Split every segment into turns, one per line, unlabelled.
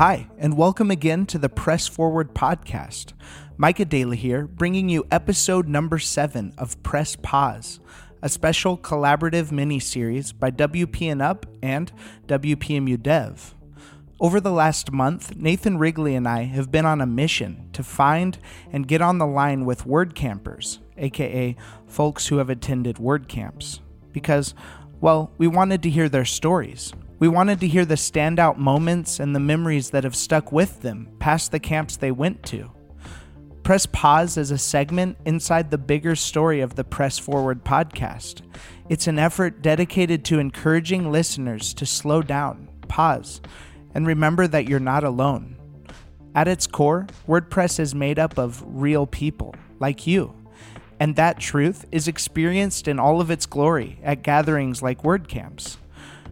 Hi, and welcome again to the Press Forward podcast. Micah Daly here, bringing you episode number seven of Press Pause, a special collaborative mini series by WP and Up and WPMU Dev. Over the last month, Nathan Wrigley and I have been on a mission to find and get on the line with WordCampers, aka folks who have attended WordCamps, because, well, we wanted to hear their stories. We wanted to hear the standout moments and the memories that have stuck with them past the camps they went to. Press Pause is a segment inside the bigger story of the Press Forward podcast. It's an effort dedicated to encouraging listeners to slow down, pause, and remember that you're not alone. At its core, WordPress is made up of real people, like you. And that truth is experienced in all of its glory at gatherings like WordCamps.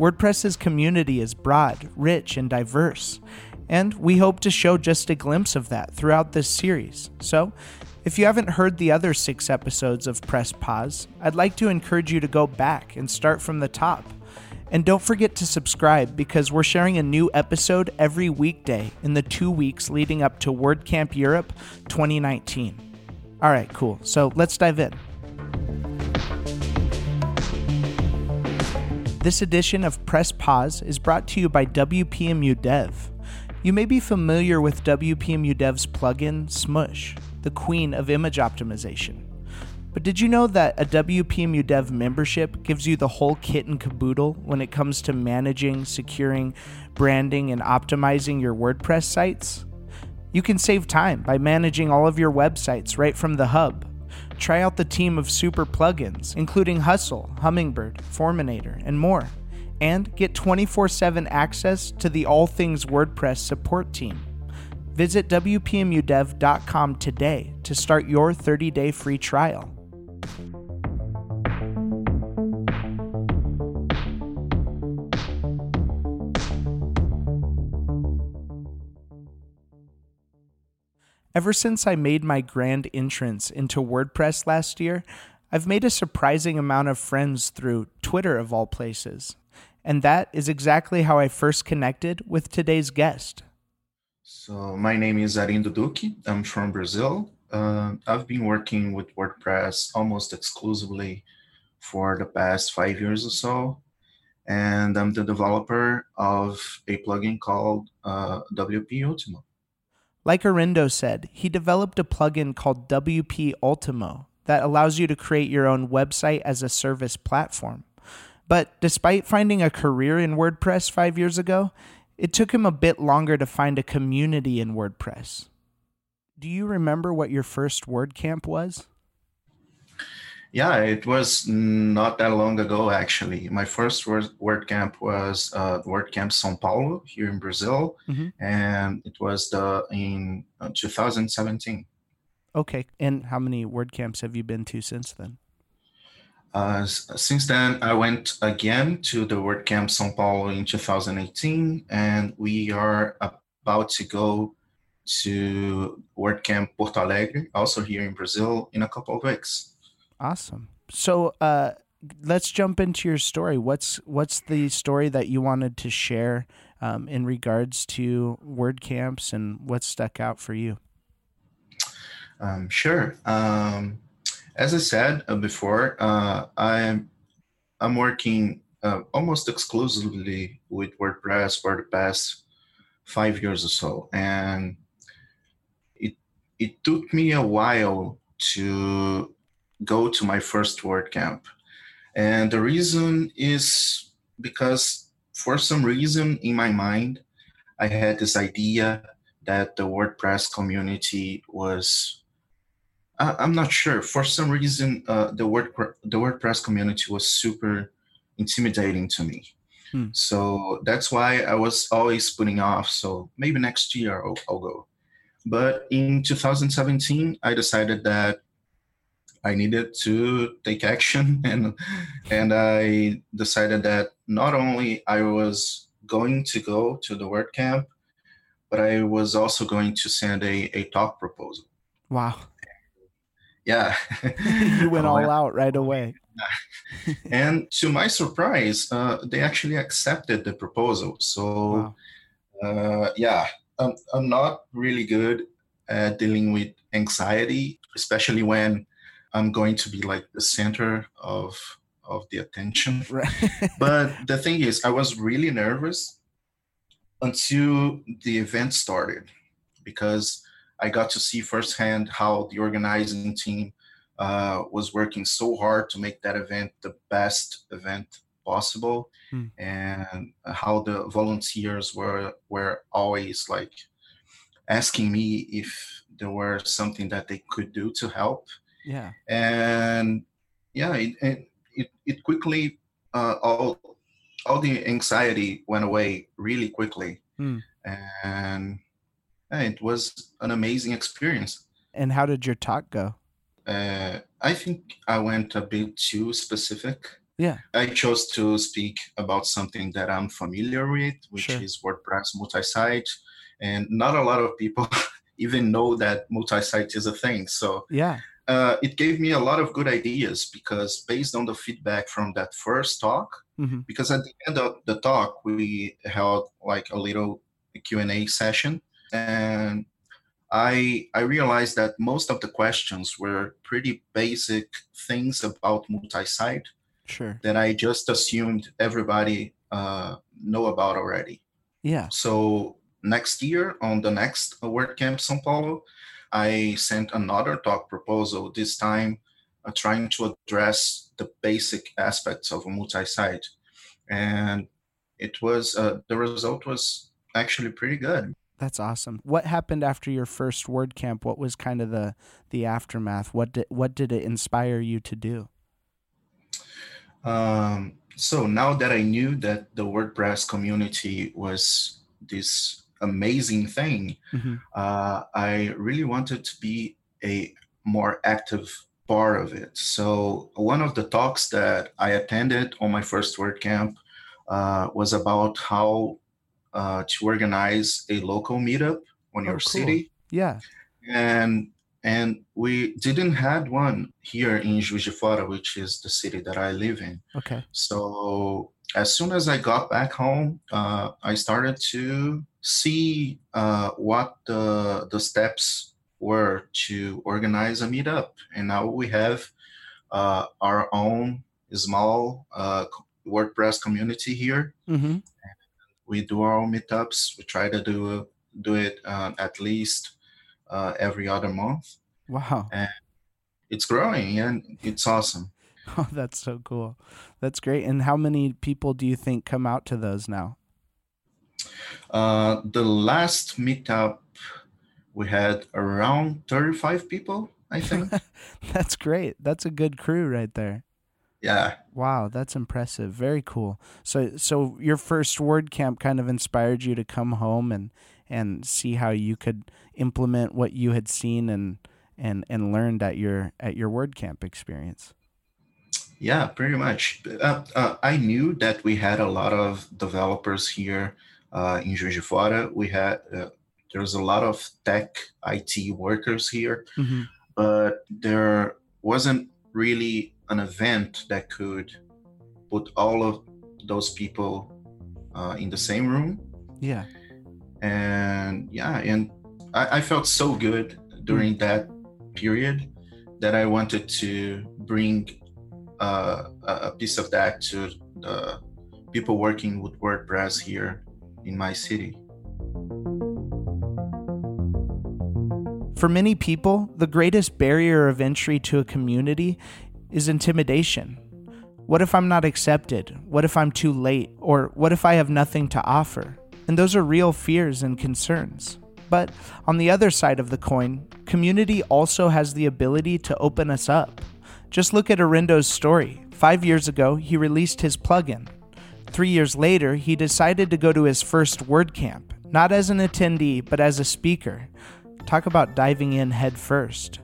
WordPress's community is broad, rich, and diverse, and we hope to show just a glimpse of that throughout this series. So, if you haven't heard the other six episodes of Press Pause, I'd like to encourage you to go back and start from the top. And don't forget to subscribe because we're sharing a new episode every weekday in the two weeks leading up to WordCamp Europe 2019. All right, cool. So let's dive in. This edition of Press Pause is brought to you by WPMU Dev. You may be familiar with WPMU Dev's plugin, Smush, the queen of image optimization. But did you know that a WPMU Dev membership gives you the whole kit and caboodle when it comes to managing, securing, branding, and optimizing your WordPress sites? You can save time by managing all of your websites right from the hub Try out the team of super plugins, including Hustle, Hummingbird, Forminator, and more. And get 24 7 access to the All Things WordPress support team. Visit WPMUDev.com today to start your 30 day free trial. Ever since I made my grand entrance into WordPress last year, I've made a surprising amount of friends through Twitter, of all places. And that is exactly how I first connected with today's guest.
So, my name is Arindo Duque. I'm from Brazil. Uh, I've been working with WordPress almost exclusively for the past five years or so. And I'm the developer of a plugin called uh, WP Ultimo.
Like Arindo said, he developed a plugin called WP Ultimo that allows you to create your own website as a service platform. But despite finding a career in WordPress five years ago, it took him a bit longer to find a community in WordPress. Do you remember what your first WordCamp was?
Yeah, it was not that long ago, actually. My first word, camp was uh, WordCamp São Paulo here in Brazil, mm-hmm. and it was the in uh, 2017.
Okay, and how many WordCamps have you been to since then?
Uh, since then, I went again to the WordCamp São Paulo in 2018, and we are about to go to WordCamp Porto Alegre, also here in Brazil, in a couple of weeks.
Awesome. So uh, let's jump into your story. What's what's the story that you wanted to share um, in regards to WordCamps and what stuck out for you?
Um, sure. Um, as I said uh, before, uh, I'm I'm working uh, almost exclusively with WordPress for the past five years or so, and it it took me a while to go to my first WordCamp. And the reason is because for some reason in my mind, I had this idea that the WordPress community was, I'm not sure, for some reason, uh, the, Word, the WordPress community was super intimidating to me. Hmm. So that's why I was always putting off. So maybe next year I'll, I'll go. But in 2017, I decided that I needed to take action and and I decided that not only I was going to go to the WordCamp, but I was also going to send a, a talk proposal.
Wow.
Yeah.
you went all out right away.
and to my surprise, uh, they actually accepted the proposal. So wow. Uh, yeah, I'm, I'm not really good at dealing with anxiety, especially when I'm going to be like the center of of the attention.
Right.
but the thing is, I was really nervous until the event started because I got to see firsthand how the organizing team uh, was working so hard to make that event the best event possible,
Hmm.
and how the volunteers were were always like asking me if there were something that they could do to help
yeah.
and yeah it it, it, quickly uh, all all the anxiety went away really quickly
Hmm.
and yeah, it was an amazing experience
And how did your talk go?
uh, i think i went a bit too specific
Yeah.
i chose to speak about something that i'm familiar with which
Sure.
is wordpress multi-site and not a lot of people even know that multi-site is a thing so
Yeah.
Uh, it gave me a lot of good ideas because based on the feedback from that first talk
hmm
because at the end of the talk we held like a little q&a session and i i realized that most of the questions were pretty basic things about multi-site
Sure.
that i just assumed everybody uh, know about already
Yeah.
so next year on the next WordCamp São Paulo, I sent another talk proposal, this time uh, trying to address the basic aspects of a multi-site. And it was, uh, the result was actually pretty good.
That's awesome. What happened after your first WordCamp? What was kind of the the aftermath? What did what did it inspire you to do?
Um, so now that I knew that the WordPress community was this amazing thing,
hmm
uh, I really wanted to be a more active part of it. So one of the talks that I attended on my first WordCamp uh, was about how uh, to organize a local meetup on
Oh,
your
cool.
city,
Yeah.
and and we didn't had one here in Juiz de Fora, which is the city that I live in.
Okay.
So as soon as I got back home, uh, I started to see uh, what the the steps were to organize a meetup, and now we have uh, our own small uh, WordPress community here.
hmm
We do our own meetups. We try to do do it uh, at least uh, every other month.
Wow.
And it's growing and it's awesome.
Oh, that's so cool. That's great. And how many people do you think come out to those now?
Uh, the last meetup, we had around 35 people, I think.
That's great. That's a good crew right there.
yeah.
Wow, that's impressive. Very cool. So so your first WordCamp kind of inspired you to come home and and see how you could implement what you had seen and and and learned at your at your WordCamp experience.
Yeah, pretty much. Uh, uh, I knew that we had a lot of developers here uh, in Juiz de Fora. We had, uh, there's a lot of tech IT workers here,
hmm
but there wasn't really an event that could put all of those people uh, in the same room.
Yeah.
and yeah and I, I felt so good during that period that i wanted to bring uh, a a piece of that to the people working with wordpress here in my city
For many people, the greatest barrier of entry to a community is intimidation. What if I'm not accepted? What if I'm too late? Or what if I have nothing to offer? And those are real fears and concerns. But on the other side of the coin, community also has the ability to open us up. Just look at Arindo's story. Five years ago, he released his plugin. Three years later, he decided to go to his first WordCamp, not as an attendee, but as a speaker. Talk about diving in head first.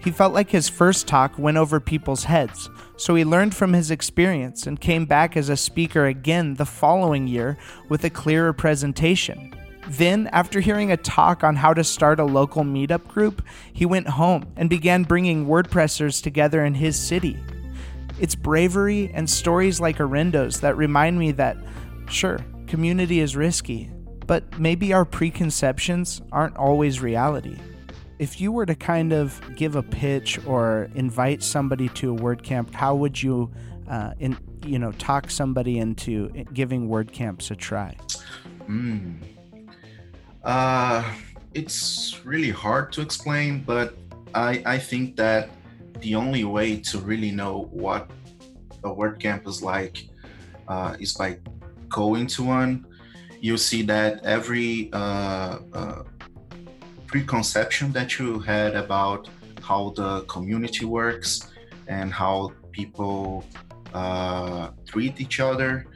He felt like his first talk went over people's heads, so he learned from his experience and came back as a speaker again the following year with a clearer presentation. Then, after hearing a talk on how to start a local meetup group, he went home and began bringing WordPressers together in his city. It's bravery and stories like Arindo's that remind me that, sure, community is risky, But maybe our preconceptions aren't always reality. If you were to kind of give a pitch or invite somebody to a WordCamp, how would you, uh, in, you know, talk somebody into giving WordCamps a try?
Mm. Uh, it's really hard to explain, but I, I think that the only way to really know what a WordCamp is like uh, is by going to one. You'll see that every uh, uh, preconception that you had about how the community works and how people uh, treat each other,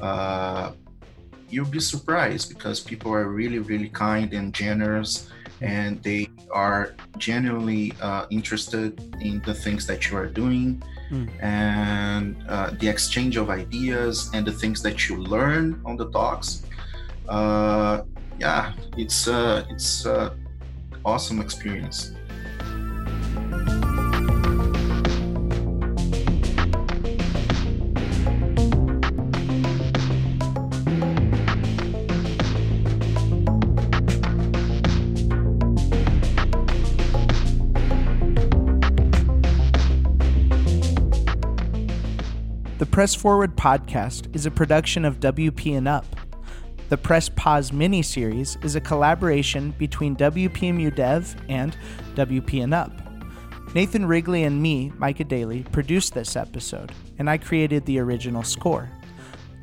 uh, you'll be surprised because people are really, really kind and generous and they are genuinely uh, interested in the things that you are doing mm. and uh, the exchange of ideas and the things that you learn on the talks. Uh, yeah, it's uh, it's uh, awesome experience.
Press Forward podcast is a production of WP and Up. The Press Pause mini series is a collaboration between WPMU Dev and WP and Up. Nathan Wrigley and me, Micah Daly, produced this episode, and I created the original score.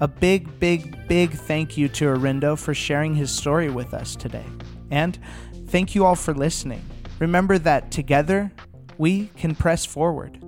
A big, big, big thank you to Arindo for sharing his story with us today. And thank you all for listening. Remember that together, we can press forward.